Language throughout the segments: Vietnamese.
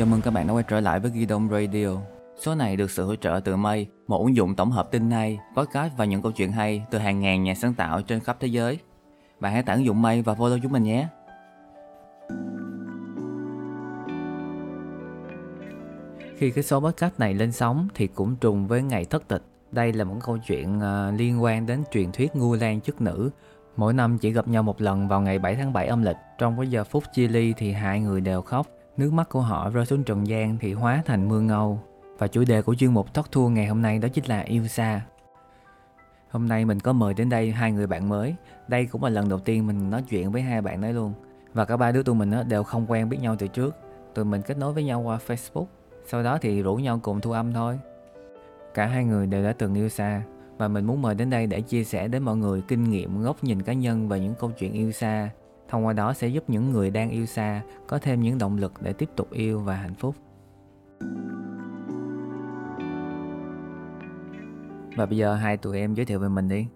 Chào mừng các bạn đã quay trở lại với Ghi Đông Radio. Số này được sự hỗ trợ từ Mây, một ứng dụng tổng hợp tin hay, podcast và những câu chuyện hay từ hàng ngàn nhà sáng tạo trên khắp thế giới. Bạn hãy tải ứng dụng Mây và follow chúng mình nhé. Khi cái số podcast này lên sóng thì cũng trùng với ngày thất tịch. Đây là một câu chuyện ờ, liên quan đến truyền thuyết ngu lan chức nữ. Mỗi năm chỉ gặp nhau một lần vào ngày 7 tháng 7 âm lịch. Trong cái giờ phút chia ly thì hai người đều khóc. Nước mắt của họ rơi xuống trần gian thì hóa thành mưa ngâu. Và chủ đề của chuyên mục Talk Tour ngày hôm nay đó chính là yêu xa. Hôm nay mình có mời đến đây hai người bạn mới. Đây cũng là lần đầu tiên mình nói chuyện với hai bạn đấy luôn. Và cả ba đứa tụi mình đều không quen biết nhau từ trước. Tụi mình kết nối với nhau qua Facebook. Sau đó thì rủ nhau cùng thu âm thôi. Cả hai người đều đã từng yêu xa và mình muốn mời đến đây để chia sẻ đến mọi người kinh nghiệm, góc nhìn cá nhân về những câu chuyện yêu xa. Thông qua đó sẽ giúp những người đang yêu xa có thêm những động lực để tiếp tục yêu và hạnh phúc. Và bây giờ hai tụi em giới thiệu về mình đi.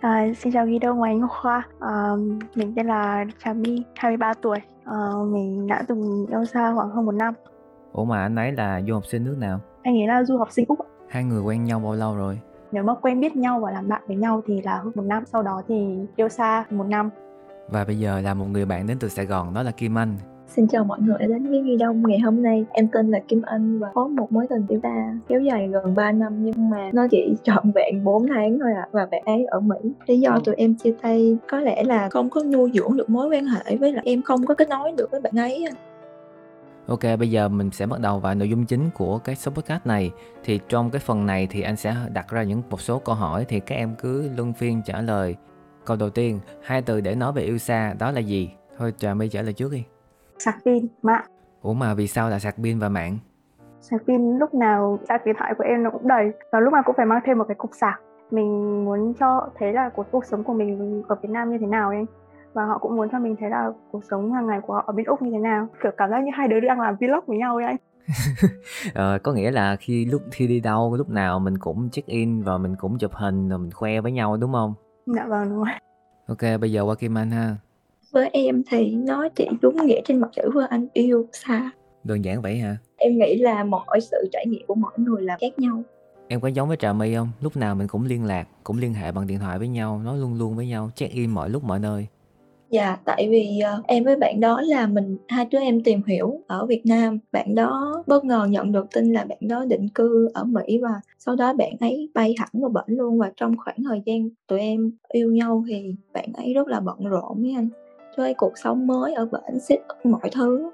À, xin chào Guido ngoài Anh Khoa à, Mình tên là Trà My, 23 tuổi à, Mình đã từng yêu xa khoảng hơn một năm Ủa mà anh ấy là du học sinh nước nào? Anh ấy là du học sinh Úc Hai người quen nhau bao lâu rồi? Nếu mà quen biết nhau và làm bạn với nhau thì là hơn một năm Sau đó thì yêu xa một năm Và bây giờ là một người bạn đến từ Sài Gòn đó là Kim Anh Xin chào mọi người đã đến với Ghi Đông ngày hôm nay Em tên là Kim Anh và có một mối tình yêu ta kéo dài gần 3 năm nhưng mà nó chỉ trọn vẹn 4 tháng thôi ạ à, và bạn ấy ở Mỹ Lý do tụi em chia tay có lẽ là không có nuôi dưỡng được mối quan hệ với lại em không có kết nối được với bạn ấy Ok, bây giờ mình sẽ bắt đầu vào nội dung chính của cái số podcast này. Thì trong cái phần này thì anh sẽ đặt ra những một số câu hỏi thì các em cứ luân phiên trả lời. Câu đầu tiên, hai từ để nói về yêu xa đó là gì? Thôi Trà My trả lời trước đi. Sạc pin, mạng. Ủa mà vì sao là sạc pin và mạng? Sạc pin lúc nào sạc điện thoại của em nó cũng đầy và lúc nào cũng phải mang thêm một cái cục sạc. Mình muốn cho thấy là cuộc cuộc sống của mình ở Việt Nam như thế nào ấy và họ cũng muốn cho mình thấy là cuộc sống hàng ngày của họ ở bên úc như thế nào kiểu cảm giác như hai đứa đang làm vlog với nhau ấy anh ờ, có nghĩa là khi lúc khi đi đâu lúc nào mình cũng check in và mình cũng chụp hình rồi mình khoe với nhau đúng không dạ vâng đúng rồi. Ok bây giờ qua kim anh ha. Với em thì nó chỉ đúng nghĩa trên mặt chữ với anh yêu xa. Đơn giản vậy hả? Em nghĩ là mọi sự trải nghiệm của mỗi người là khác nhau. Em có giống với trà my không? Lúc nào mình cũng liên lạc cũng liên hệ bằng điện thoại với nhau nói luôn luôn với nhau check in mọi lúc mọi nơi Dạ, tại vì uh, em với bạn đó là mình hai đứa em tìm hiểu ở Việt Nam. Bạn đó bất ngờ nhận được tin là bạn đó định cư ở Mỹ và sau đó bạn ấy bay hẳn vào bển luôn và trong khoảng thời gian tụi em yêu nhau thì bạn ấy rất là bận rộn với anh. Với cuộc sống mới ở bển set up mọi thứ.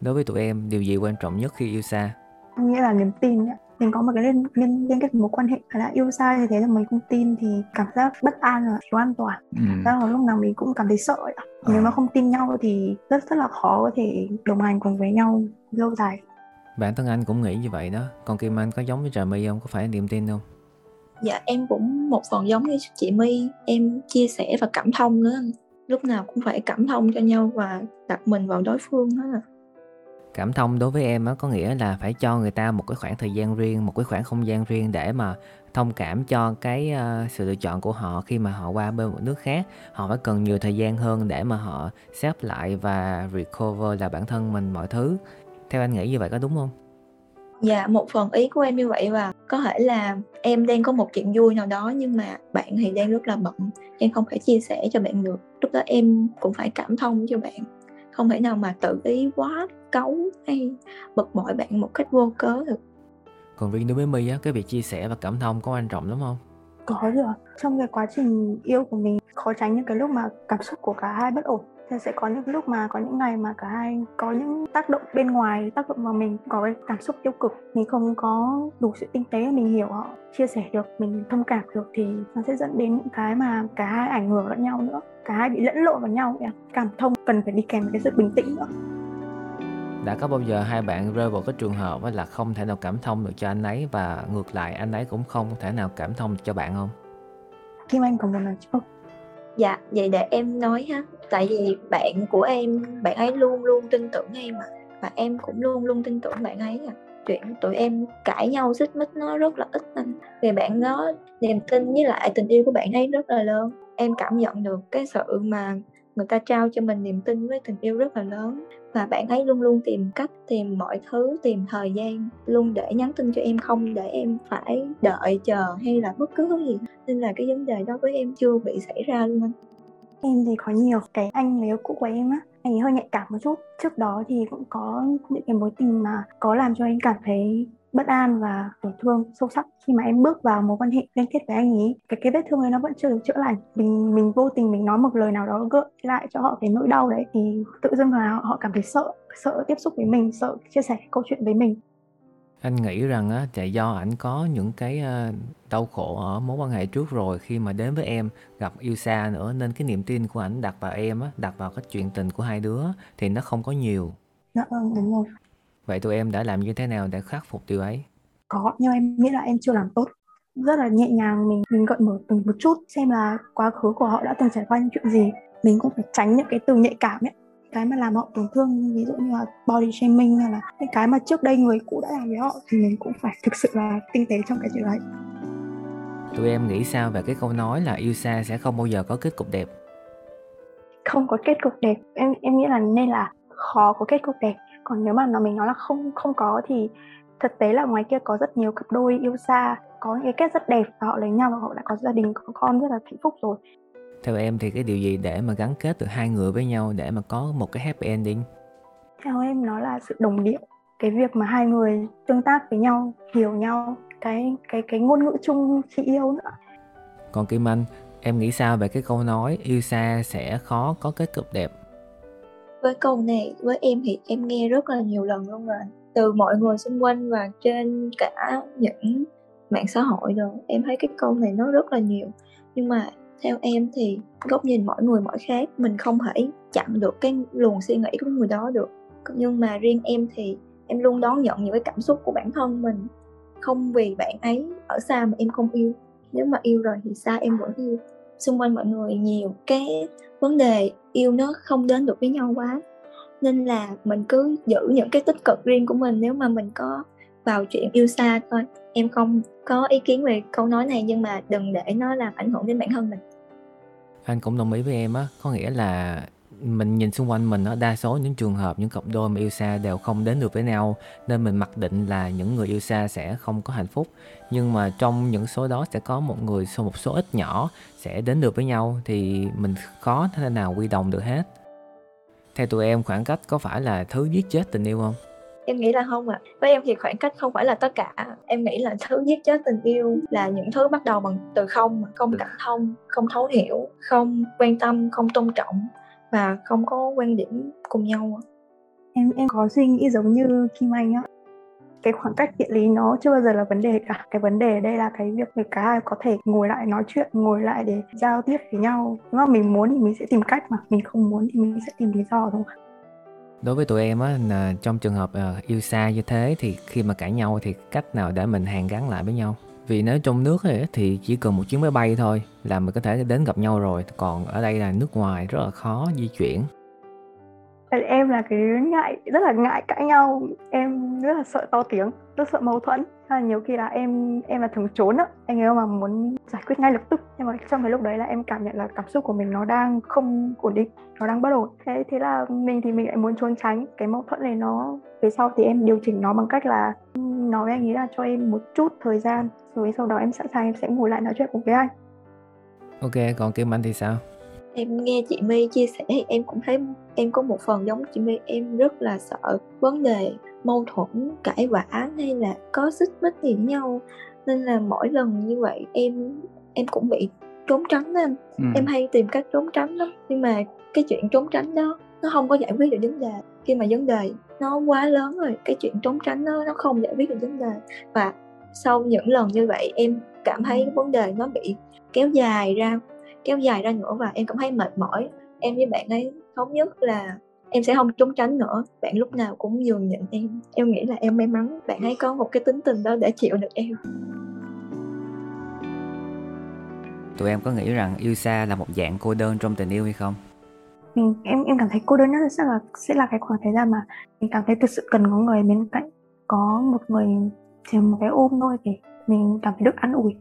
Đối với tụi em, điều gì quan trọng nhất khi yêu xa? Nghĩa là niềm tin nhé mình có một cái liên liên liên kết mối quan hệ là yêu xa như thế là mình không tin thì cảm giác bất an và thiếu an toàn. Ừ. ra là lúc nào mình cũng cảm thấy sợ ấy. Ờ. nếu mà không tin nhau thì rất rất là khó có thể đồng hành cùng với nhau lâu dài. Bản thân anh cũng nghĩ như vậy đó. Còn kim anh có giống với trà my không? Có phải niềm tin không? Dạ em cũng một phần giống như chị my. Em chia sẻ và cảm thông nữa. Lúc nào cũng phải cảm thông cho nhau và đặt mình vào đối phương hết cảm thông đối với em á có nghĩa là phải cho người ta một cái khoảng thời gian riêng một cái khoảng không gian riêng để mà thông cảm cho cái uh, sự lựa chọn của họ khi mà họ qua bên một nước khác. Họ phải cần nhiều thời gian hơn để mà họ xếp lại và recover là bản thân mình mọi thứ. Theo anh nghĩ như vậy có đúng không? Dạ một phần ý của em như vậy và có thể là em đang có một chuyện vui nào đó nhưng mà bạn thì đang rất là bận em không thể chia sẻ cho bạn được. Lúc đó em cũng phải cảm thông cho bạn không thể nào mà tự ý quá cấu hay bực bội bạn một cách vô cớ được. Còn riêng đối với My á, cái việc chia sẻ và cảm thông có quan trọng lắm không? Có rồi trong cái quá trình yêu của mình, khó tránh những cái lúc mà cảm xúc của cả hai bất ổn. Thì sẽ có những lúc mà có những ngày mà cả hai có những tác động bên ngoài, tác động vào mình, có cái cảm xúc tiêu cực. Mình không có đủ sự tinh tế mình hiểu họ, chia sẻ được, mình thông cảm được thì nó sẽ dẫn đến những cái mà cả hai ảnh hưởng lẫn nhau nữa. Cả hai bị lẫn lộn vào nhau cảm thông cần phải đi kèm với cái sự bình tĩnh nữa đã có bao giờ hai bạn rơi vào cái trường hợp là không thể nào cảm thông được cho anh ấy và ngược lại anh ấy cũng không thể nào cảm thông cho bạn không? Kim Anh có một lần chưa dạ vậy để em nói ha. Tại vì bạn của em bạn ấy luôn luôn tin tưởng em mà và em cũng luôn luôn tin tưởng bạn ấy à chuyện tụi em cãi nhau xích mích nó rất là ít anh. Vì bạn đó niềm tin với lại tình yêu của bạn ấy rất là lớn. Em cảm nhận được cái sự mà người ta trao cho mình niềm tin với tình yêu rất là lớn. Và bạn ấy luôn luôn tìm cách tìm mọi thứ, tìm thời gian luôn để nhắn tin cho em, không để em phải đợi chờ hay là bất cứ thứ gì. Nên là cái vấn đề đó với em chưa bị xảy ra luôn anh. Em thì có nhiều cái anh người yêu cũ của em á, anh ấy hơi nhạy cảm một chút. Trước đó thì cũng có những cái mối tình mà có làm cho anh cảm thấy bất an và tổn thương sâu sắc khi mà em bước vào mối quan hệ liên kết với anh ấy. Cái cái vết thương ấy nó vẫn chưa được chữa lành. Mình mình vô tình mình nói một lời nào đó gợi lại cho họ cái nỗi đau đấy thì tự dưng là họ cảm thấy sợ sợ tiếp xúc với mình sợ chia sẻ câu chuyện với mình. Anh nghĩ rằng á là do ảnh có những cái ờ, đau khổ ở mối quan hệ trước rồi khi mà đến với em gặp yêu xa nữa nên cái niềm tin của ảnh đặt vào em á đặt vào cái chuyện tình của hai đứa thì nó không có nhiều. Dạ vâng đúng rồi vậy tụi em đã làm như thế nào để khắc phục điều ấy? Có nhưng em nghĩ là em chưa làm tốt. Rất là nhẹ nhàng mình mình gợi mở từng một chút xem là quá khứ của họ đã từng trải qua những chuyện gì. Mình cũng phải tránh những cái từ nhạy cảm ấy. Cái mà làm họ tổn thương ví dụ như là body shaming hay là những cái mà trước đây người cũ đã làm với họ thì mình cũng phải thực sự là tinh tế trong cái chuyện đấy. Tụi em nghĩ sao về cái câu nói là yêu xa sẽ không bao giờ có kết cục đẹp? Không có kết cục đẹp. Em em nghĩ là nên là khó có kết cục đẹp còn nếu mà nó mình nói là không không có thì thực tế là ngoài kia có rất nhiều cặp đôi yêu xa có những cái kết rất đẹp và họ lấy nhau và họ đã có gia đình có con rất là hạnh phúc rồi. Theo em thì cái điều gì để mà gắn kết được hai người với nhau để mà có một cái happy ending? Theo em nó là sự đồng điệu. Cái việc mà hai người tương tác với nhau hiểu nhau cái cái cái ngôn ngữ chung khi yêu nữa. Còn Kim Anh em nghĩ sao về cái câu nói yêu xa sẽ khó có kết cục đẹp với câu này, với em thì em nghe rất là nhiều lần luôn rồi. Từ mọi người xung quanh và trên cả những mạng xã hội rồi, em thấy cái câu này nó rất là nhiều. Nhưng mà theo em thì góc nhìn mỗi người mỗi khác, mình không thể chặn được cái luồng suy nghĩ của người đó được. Nhưng mà riêng em thì em luôn đón nhận những cái cảm xúc của bản thân mình. Không vì bạn ấy ở xa mà em không yêu. Nếu mà yêu rồi thì xa em vẫn yêu xung quanh mọi người nhiều cái vấn đề yêu nó không đến được với nhau quá. Nên là mình cứ giữ những cái tích cực riêng của mình, nếu mà mình có vào chuyện yêu xa thôi. Em không có ý kiến về câu nói này, nhưng mà đừng để nó làm ảnh hưởng đến bản thân mình. Anh cũng đồng ý với em á. Có nghĩa là mình nhìn xung quanh mình đó đa số những trường hợp, những cặp đôi mà yêu xa đều không đến được với nhau, nên mình mặc định là những người yêu xa sẽ không có hạnh phúc. Nhưng mà trong những số đó sẽ có một người, số, một số ít nhỏ sẽ đến được với nhau, thì mình khó thế nào quy đồng được hết. Theo tụi em, khoảng cách có phải là thứ giết chết tình yêu không? Em nghĩ là không ạ. À. với em thì khoảng cách không phải là tất cả. Em nghĩ là thứ giết chết tình yêu là những thứ bắt đầu bằng từ không không cảm thông, không thấu hiểu, không quan tâm, không tôn trọng và không có quan điểm cùng nhau em em có suy nghĩ giống như Kim Anh á. Cái khoảng cách địa lý nó chưa bao giờ là vấn đề cả. Cái vấn đề ở đây là cái việc người cả hai có thể ngồi lại nói chuyện ngồi lại để giao tiếp với nhau. Nếu mà mình muốn thì mình sẽ tìm cách mà. Mình không muốn thì mình sẽ tìm lý do thôi. Đối với tụi em á là trong trường hợp uh, yêu xa như thế thì khi mà cãi nhau thì cách nào để mình hàn gắn lại với nhau vì nếu trong nước ấy, thì chỉ cần một chuyến máy bay thôi là mình có thể đến gặp nhau rồi. Còn ở đây là nước ngoài rất là khó di chuyển. Em là cái ngại rất là ngại cãi nhau. Em rất là sợ to tiếng rất sợ mâu thuẫn. Là nhiều khi là em em là thường trốn á. Anh ấy mà muốn giải quyết ngay lập tức. Nhưng mà trong cái lúc đấy là em cảm nhận là cảm xúc của mình nó đang không ổn định nó đang bất ổn. Thế thế là mình thì mình lại muốn trốn tránh. Cái mâu thuẫn này nó về sau thì em điều chỉnh nó bằng cách là nói với anh ấy là cho em một chút thời gian rồi sau đó em sẵn sàng em sẽ ngồi lại nói chuyện cùng với anh. Ok còn kim anh thì sao? Em nghe chị My chia sẻ thì em cũng thấy em có một phần giống chị My em rất là sợ vấn đề mâu thuẫn cãi vã hay là có xích mích gì với nhau. Nên là mỗi lần như vậy em em cũng bị trốn tránh em ừ. em hay tìm cách trốn tránh lắm nhưng mà cái chuyện trốn tránh đó nó không có giải quyết được vấn đề khi mà vấn đề nó quá lớn rồi, cái chuyện trốn tránh nó nó không giải quyết được vấn đề. Và sau những lần như vậy, em cảm thấy vấn đề nó bị kéo dài ra, kéo dài ra nữa và em cảm thấy mệt mỏi. Em với bạn ấy, thống nhất là em sẽ không trốn tránh nữa. Bạn lúc nào cũng nhường nhịn em. Em nghĩ là em may mắn bạn ấy có một cái tính tình đó để chịu được em. Tụi em có nghĩ rằng yêu xa là một dạng cô đơn trong tình yêu hay không? Mình em em cảm thấy cô đơn nhất sẽ là sẽ là cái khoảng thời gian mà mình cảm thấy thực sự cần có người bên cạnh có một người chỉ một cái ôm thôi để mình cảm thấy được an ủi.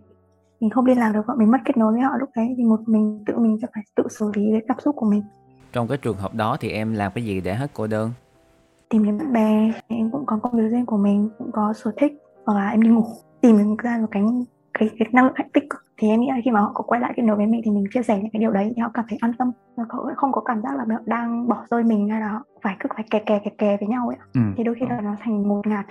Mình không liên lạc được họ mình mất kết nối với họ lúc đấy thì một mình tự mình sẽ phải tự xử lý với cảm xúc của mình. Trong cái trường hợp đó thì em làm cái gì để hết cô đơn? Tìm đến bạn bè em cũng có công việc riêng của mình cũng có sở thích hoặc là em đi ngủ. Tìm ra một cái cái, cái năng lượng tích cực thì em nghĩ là khi mà họ có quay lại cái nối với mình thì mình chia sẻ những cái điều đấy thì họ cảm thấy an tâm và họ không có cảm giác là họ đang bỏ rơi mình hay là họ phải cứ phải kè kè kè kè với nhau ấy ừ. thì đôi khi là nó thành một ngạt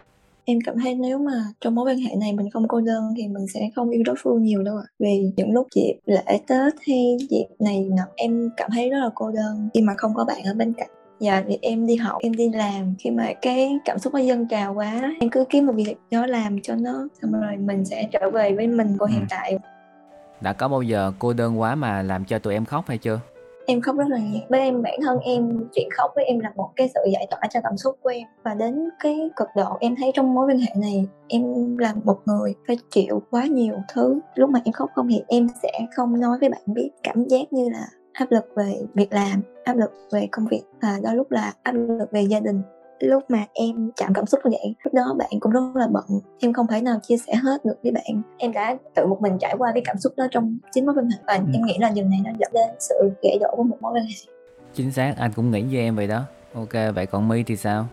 em cảm thấy nếu mà trong mối quan hệ này mình không cô đơn thì mình sẽ không yêu đối phương nhiều đâu ạ à. vì những lúc dịp lễ tết hay dịp này nọ em cảm thấy rất là cô đơn khi mà không có bạn ở bên cạnh dạ thì em đi học em đi làm khi mà cái cảm xúc nó dâng trào quá em cứ kiếm một việc đó làm cho nó xong rồi mình sẽ trở về với mình của hiện ừ. tại đã có bao giờ cô đơn quá mà làm cho tụi em khóc hay chưa? Em khóc rất là nhiều. Với em, bản thân em, chuyện khóc với em là một cái sự giải tỏa cho cảm xúc của em. Và đến cái cực độ em thấy trong mối quan hệ này, em là một người phải chịu quá nhiều thứ. Lúc mà em khóc không thì em sẽ không nói với bạn biết cảm giác như là áp lực về việc làm, áp lực về công việc và đôi lúc là áp lực về gia đình lúc mà em chạm cảm xúc như vậy lúc đó bạn cũng rất là bận em không thể nào chia sẻ hết được với bạn. Em đã tự một mình trải qua cái cảm xúc đó trong chính mối quan hệ và ừ. em nghĩ là điều này nó dẫn đến sự gãy đổ của một mối quan hệ. Chính xác anh cũng nghĩ với em vậy đó. Ok vậy còn my thì sao?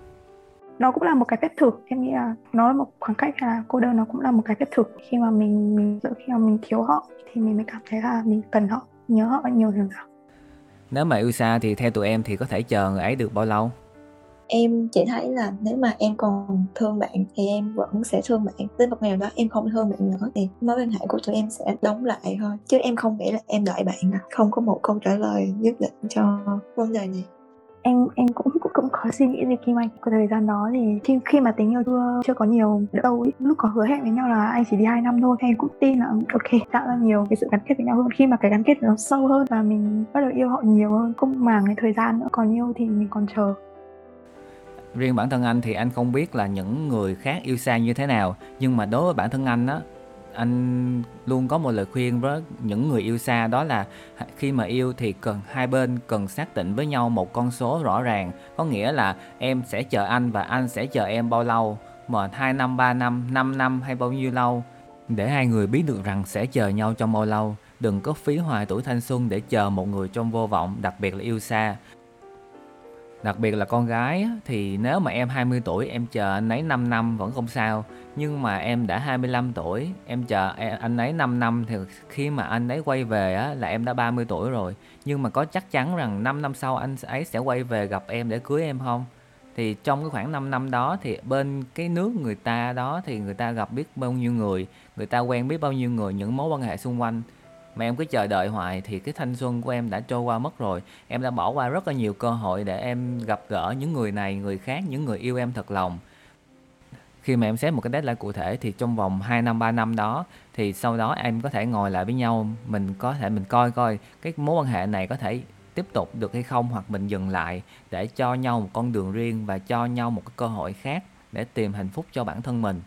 Nó cũng là một cái phép thử em nghĩ là nó là một khoảng cách là cô đơn nó cũng là một cái phép thử khi mà mình mình khi mà mình thiếu họ thì mình mới cảm thấy là mình cần họ nhớ họ nhiều hơn. Nếu mà yêu xa thì theo tụi em thì có thể chờ người ấy được bao lâu em chỉ thấy là nếu mà em còn thương bạn thì em vẫn sẽ thương bạn. Đến một ngày nào đó em không thương bạn nữa thì mối quan hệ của tụi em sẽ đóng lại thôi. Chứ em không nghĩ là em đợi bạn à. Không có một câu trả lời nhất định cho vấn đề này. Em em cũng cũng, cũng có suy nghĩ gì Kim Anh cái thời gian đó thì khi, khi mà tình yêu chưa chưa có nhiều đâu ấy, lúc có hứa hẹn với nhau là anh chỉ đi hai năm thôi. Em cũng tin là ừ, ok tạo ra nhiều cái sự gắn kết với nhau hơn. Khi mà cái gắn kết nó sâu hơn và mình bắt đầu yêu họ nhiều hơn không màng cái thời gian nữa. Còn yêu thì mình còn chờ riêng bản thân anh thì anh không biết là những người khác yêu xa như thế nào. Nhưng mà đối với bản thân anh á, anh luôn có một lời khuyên với những người yêu xa. Đó là khi mà yêu thì cần, hai bên cần xác định với nhau một con số rõ ràng. Có nghĩa là em sẽ chờ anh và anh sẽ chờ em bao lâu? Mà 2 năm 3 năm 5 năm hay bao nhiêu lâu? Để hai người biết được rằng sẽ chờ nhau trong bao lâu. Đừng có phí hoài tuổi thanh xuân để chờ một người trong vô vọng, đặc biệt là yêu xa. Đặc biệt là con gái thì nếu mà em 20 tuổi em chờ anh ấy 5 năm vẫn không sao. Nhưng mà em đã 25 tuổi em chờ e, anh ấy 5 năm thì khi mà anh ấy quay về á, là em đã 30 tuổi rồi. Nhưng mà có chắc chắn rằng 5 năm sau anh ấy sẽ quay về gặp em để cưới em không? Thì trong cái khoảng 5 năm đó thì bên cái nước người ta đó thì người ta gặp biết bao nhiêu người Người ta quen biết bao nhiêu người những mối quan hệ xung quanh mà em cứ chờ đợi hoài thì cái thanh xuân của em đã trôi qua mất rồi. Em đã bỏ qua rất là nhiều cơ hội để em gặp gỡ những người này, người khác, những người yêu em thật lòng. Khi mà em xét một cái deadline cụ thể thì trong vòng 2 năm 3 năm đó, thì sau đó em có thể ngồi lại với nhau, mình có thể mình coi coi cái mối quan hệ này có thể tiếp tục được hay không, hoặc mình dừng lại để cho nhau một con đường riêng và cho nhau một cái cơ hội khác để tìm hạnh phúc cho bản thân mình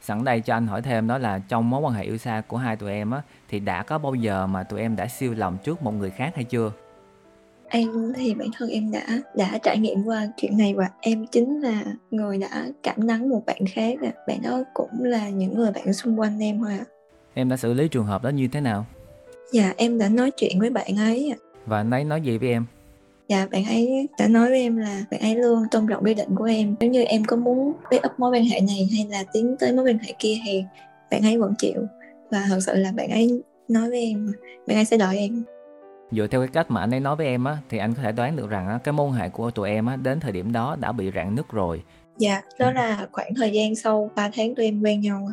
sẵn đây cho anh hỏi thêm đó là trong mối quan hệ yêu xa của hai tụi em á thì đã có bao giờ mà tụi em đã siêu lòng trước một người khác hay chưa em thì bản thân em đã đã trải nghiệm qua chuyện này và em chính là người đã cảm nắng một bạn khác à. bạn đó cũng là những người bạn xung quanh em thôi à. em đã xử lý trường hợp đó như thế nào dạ em đã nói chuyện với bạn ấy và anh ấy nói gì với em dạ bạn ấy đã nói với em là bạn ấy luôn tôn trọng quyết định của em. Nếu như em có muốn break up mối quan hệ này hay là tiến tới mối quan hệ kia thì bạn ấy vẫn chịu. Và thật sự là bạn ấy nói với em bạn ấy sẽ đợi em. Dựa theo cái cách mà anh ấy nói với em á thì anh có thể đoán được rằng á, cái mối quan hệ của tụi em á đến thời điểm đó đã bị rạn nứt rồi. Dạ đó là khoảng thời gian sau 3 tháng tụi em quen nhau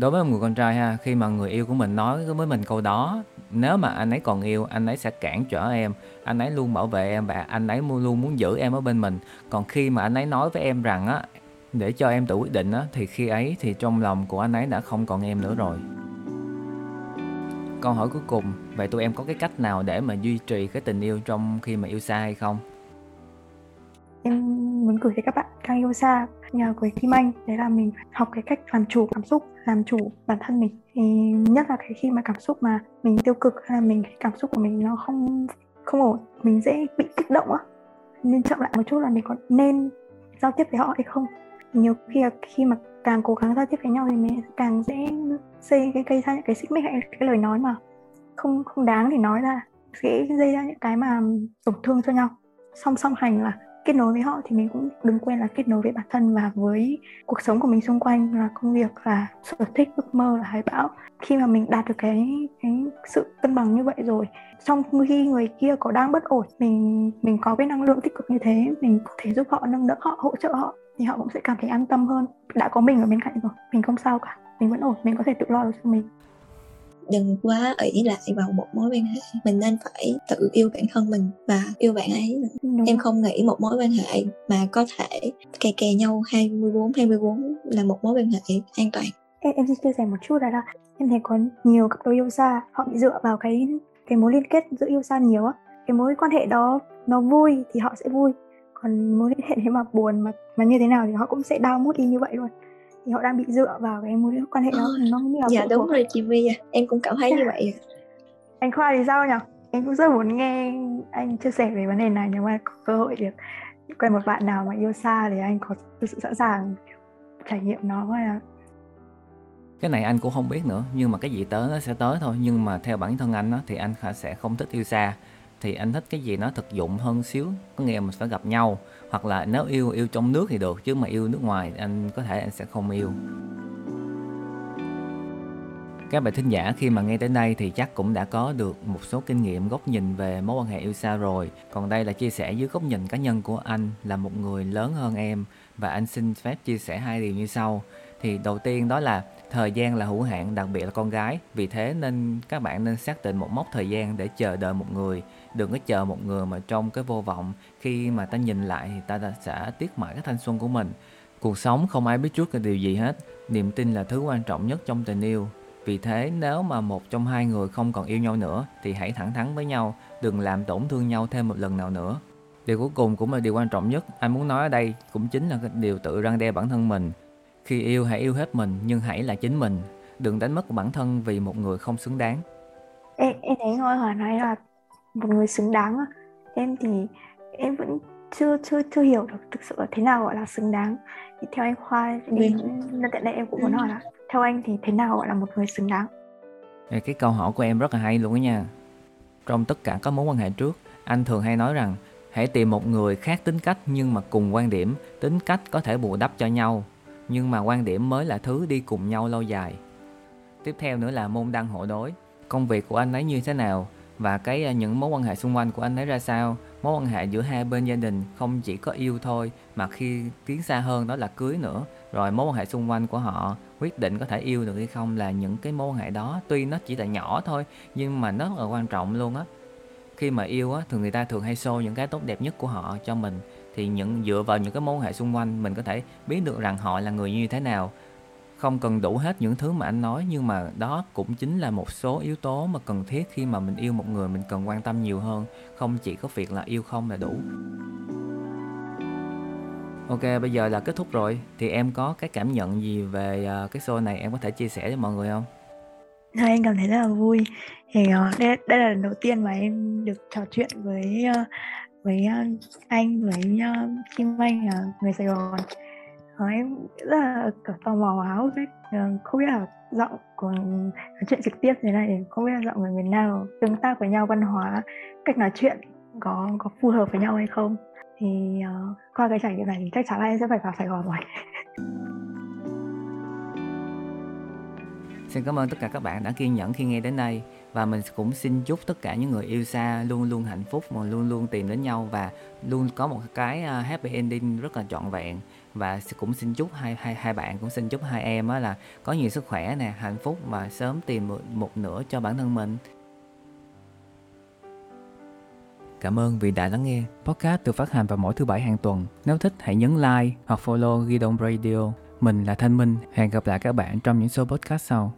đối với một người con trai ha, khi mà người yêu của mình nói với mình câu đó, nếu mà anh ấy còn yêu, anh ấy sẽ cản trở em, anh ấy luôn bảo vệ em và anh ấy luôn muốn giữ em ở bên mình. Còn khi mà anh ấy nói với em rằng á, để cho em tự quyết định á, thì khi ấy thì trong lòng của anh ấy đã không còn em nữa rồi. Câu hỏi cuối cùng, vậy tụi em có cái cách nào để mà duy trì cái tình yêu trong khi mà yêu xa hay không? Em muốn gửi tới các bạn đang yêu xa nhờ với Kim Anh. Đấy là mình phải học cái cách làm chủ cảm xúc, làm chủ bản thân mình. Thì nhất là cái khi mà cảm xúc mà mình tiêu cực hay là mình, cái cảm xúc của mình nó không không ổn, mình dễ bị kích động á. Nên chậm lại một chút là mình có nên giao tiếp với họ hay không. Nhiều khi là khi mà càng cố gắng giao tiếp với nhau thì mình càng dễ xây cái cây ra những cái xích mích hay cái lời nói mà không không đáng thì nói ra, dễ gây ra những cái mà tổn thương cho nhau. Song song hành là kết nối với họ thì mình cũng đừng quên là kết nối với bản thân và với cuộc sống của mình xung quanh, là công việc, là sở thích, ước mơ, là hải bão. Khi mà mình đạt được cái cái sự cân bằng như vậy rồi, trong khi người kia có đang bất ổn, mình mình có cái năng lượng tích cực như thế, mình có thể giúp họ, nâng đỡ họ, hỗ trợ họ, thì họ cũng sẽ cảm thấy an tâm hơn. Đã có mình ở bên cạnh rồi, mình không sao cả, mình vẫn ổn, mình có thể tự lo được cho mình đừng quá ỷ lại vào một mối quan hệ. Mình nên phải tự yêu bản thân mình và yêu bạn ấy. Đúng. em không nghĩ một mối quan hệ mà có thể kè kè nhau 24 24 là một mối quan hệ an toàn. Em, em xin chia sẻ một chút là, là em thấy có nhiều cặp đôi yêu xa họ bị dựa vào cái cái mối liên kết giữa yêu xa nhiều á. Cái mối quan hệ đó nó vui thì họ sẽ vui còn mối liên hệ thế mà buồn mà mà như thế nào thì họ cũng sẽ đau mút đi như vậy luôn thì họ đang bị dựa vào cái mối quan hệ đó. Ờ, nó như là dạ đúng rồi chị My à em cũng cảm thấy như vậy anh Khoa thì sao nhỉ? Em cũng rất muốn nghe anh chia sẻ về vấn đề này nếu mà có cơ hội được quen một bạn nào mà yêu xa thì anh có sự sẵn sàng trải nghiệm nó hay là cái này anh cũng không biết nữa nhưng mà cái gì tới nó sẽ tới thôi. Nhưng mà theo bản thân anh á, thì anh sẽ không thích yêu xa thì anh thích cái gì nó thực dụng hơn xíu. Có nghĩa là mình phải gặp nhau, hoặc là nếu yêu yêu trong nước thì được, chứ mà yêu nước ngoài anh có thể anh sẽ không yêu. Các bạn thính giả khi mà nghe đến đây thì chắc cũng đã có được một số kinh nghiệm, góc nhìn về mối quan hệ yêu xa rồi. Còn đây là chia sẻ dưới góc nhìn cá nhân của anh là một người lớn hơn em, và anh xin phép chia sẻ hai điều như sau. Thì đầu tiên đó là thời gian là hữu hạn, đặc biệt là con gái. Vì thế nên các bạn nên xác định một mốc thời gian để chờ đợi một người. Đừng có chờ một người mà trong cái vô vọng. Khi mà ta nhìn lại thì ta sẽ tiếc mãi cái thanh xuân của mình. Cuộc sống không ai biết trước cái điều gì hết. Niềm tin là thứ quan trọng nhất trong tình yêu. Vì thế nếu mà một trong hai người không còn yêu nhau nữa thì hãy thẳng thắn với nhau. Đừng làm tổn thương nhau thêm một lần nào nữa. Điều cuối cùng cũng là điều quan trọng nhất. Anh muốn nói ở đây cũng chính là cái điều tự răng đe bản thân mình khi yêu hãy yêu hết mình nhưng hãy là chính mình. Đừng đánh mất bản thân vì một người không xứng đáng. Em em thấy ngôi hỏi nói là một người xứng đáng em thì em vẫn chưa chưa chưa hiểu được thực sự là thế nào gọi là xứng đáng. Thì theo anh khoa thì nên tại đây em cũng muốn hỏi là theo anh thì thế nào gọi là một người xứng đáng? Cái câu hỏi của em rất là hay luôn đó nha. Trong tất cả các mối quan hệ trước anh thường hay nói rằng hãy tìm một người khác tính cách nhưng mà cùng quan điểm tính cách có thể bù đắp cho nhau nhưng mà quan điểm mới là thứ đi cùng nhau lâu dài. Tiếp theo nữa là môn đăng hộ đối. Công việc của anh ấy như thế nào? Và cái à, những mối quan hệ xung quanh của anh ấy ra sao? Mối quan hệ giữa hai bên gia đình không chỉ có yêu thôi, mà khi tiến xa hơn đó là cưới nữa. Rồi mối quan hệ xung quanh của họ quyết định có thể yêu được hay không là những cái mối quan hệ đó. Tuy nó chỉ là nhỏ thôi, nhưng mà nó rất là quan trọng luôn á. Khi mà yêu á, thường người ta thường hay show những cái tốt đẹp nhất của họ cho mình thì những dựa vào những cái mối quan hệ xung quanh mình có thể biết được rằng họ là người như thế nào. Không cần đủ hết những thứ mà anh nói nhưng mà đó cũng chính là một số yếu tố mà cần thiết khi mà mình yêu một người mình cần quan tâm nhiều hơn. Không chỉ có việc là yêu không là đủ. Ok bây giờ là kết thúc rồi. Thì em có cái cảm nhận gì về à, cái show này em có thể chia sẻ với mọi người không? Thôi em cảm thấy rất là vui. Thì ờ, đây, đây là lần đầu tiên mà em được trò chuyện với ờ, với ờ, anh với uh, Kim Anh ở người Sài Gòn. Ờ, em rất là kiểu tò mò áo biết ờ, không biết là giọng của nói chuyện trực tiếp thế này không biết là giọng người miền nào tương tác với nhau văn hóa cách nói chuyện có có phù hợp với nhau hay không. Thì uh, qua cái trải nghiệm này thì chắc chắn là em sẽ phải vào Sài Gòn rồi. Xin cảm ơn tất cả các bạn đã kiên nhẫn khi nghe đến đây và mình cũng xin chúc tất cả những người yêu xa luôn luôn hạnh phúc mà luôn luôn tìm đến nhau và luôn có một cái à, happy ending rất là trọn vẹn và cũng xin chúc hai hai hai bạn cũng xin chúc hai em á là có nhiều sức khỏe nè hạnh phúc và sớm tìm một, một nửa cho bản thân mình Cảm ơn vì đã lắng nghe. Podcast được phát hành vào mỗi thứ bảy hàng tuần. Nếu thích hãy nhấn like hoặc follow Gidon Radio. Mình là Thanh Minh. Hẹn gặp lại các bạn trong những số podcast sau.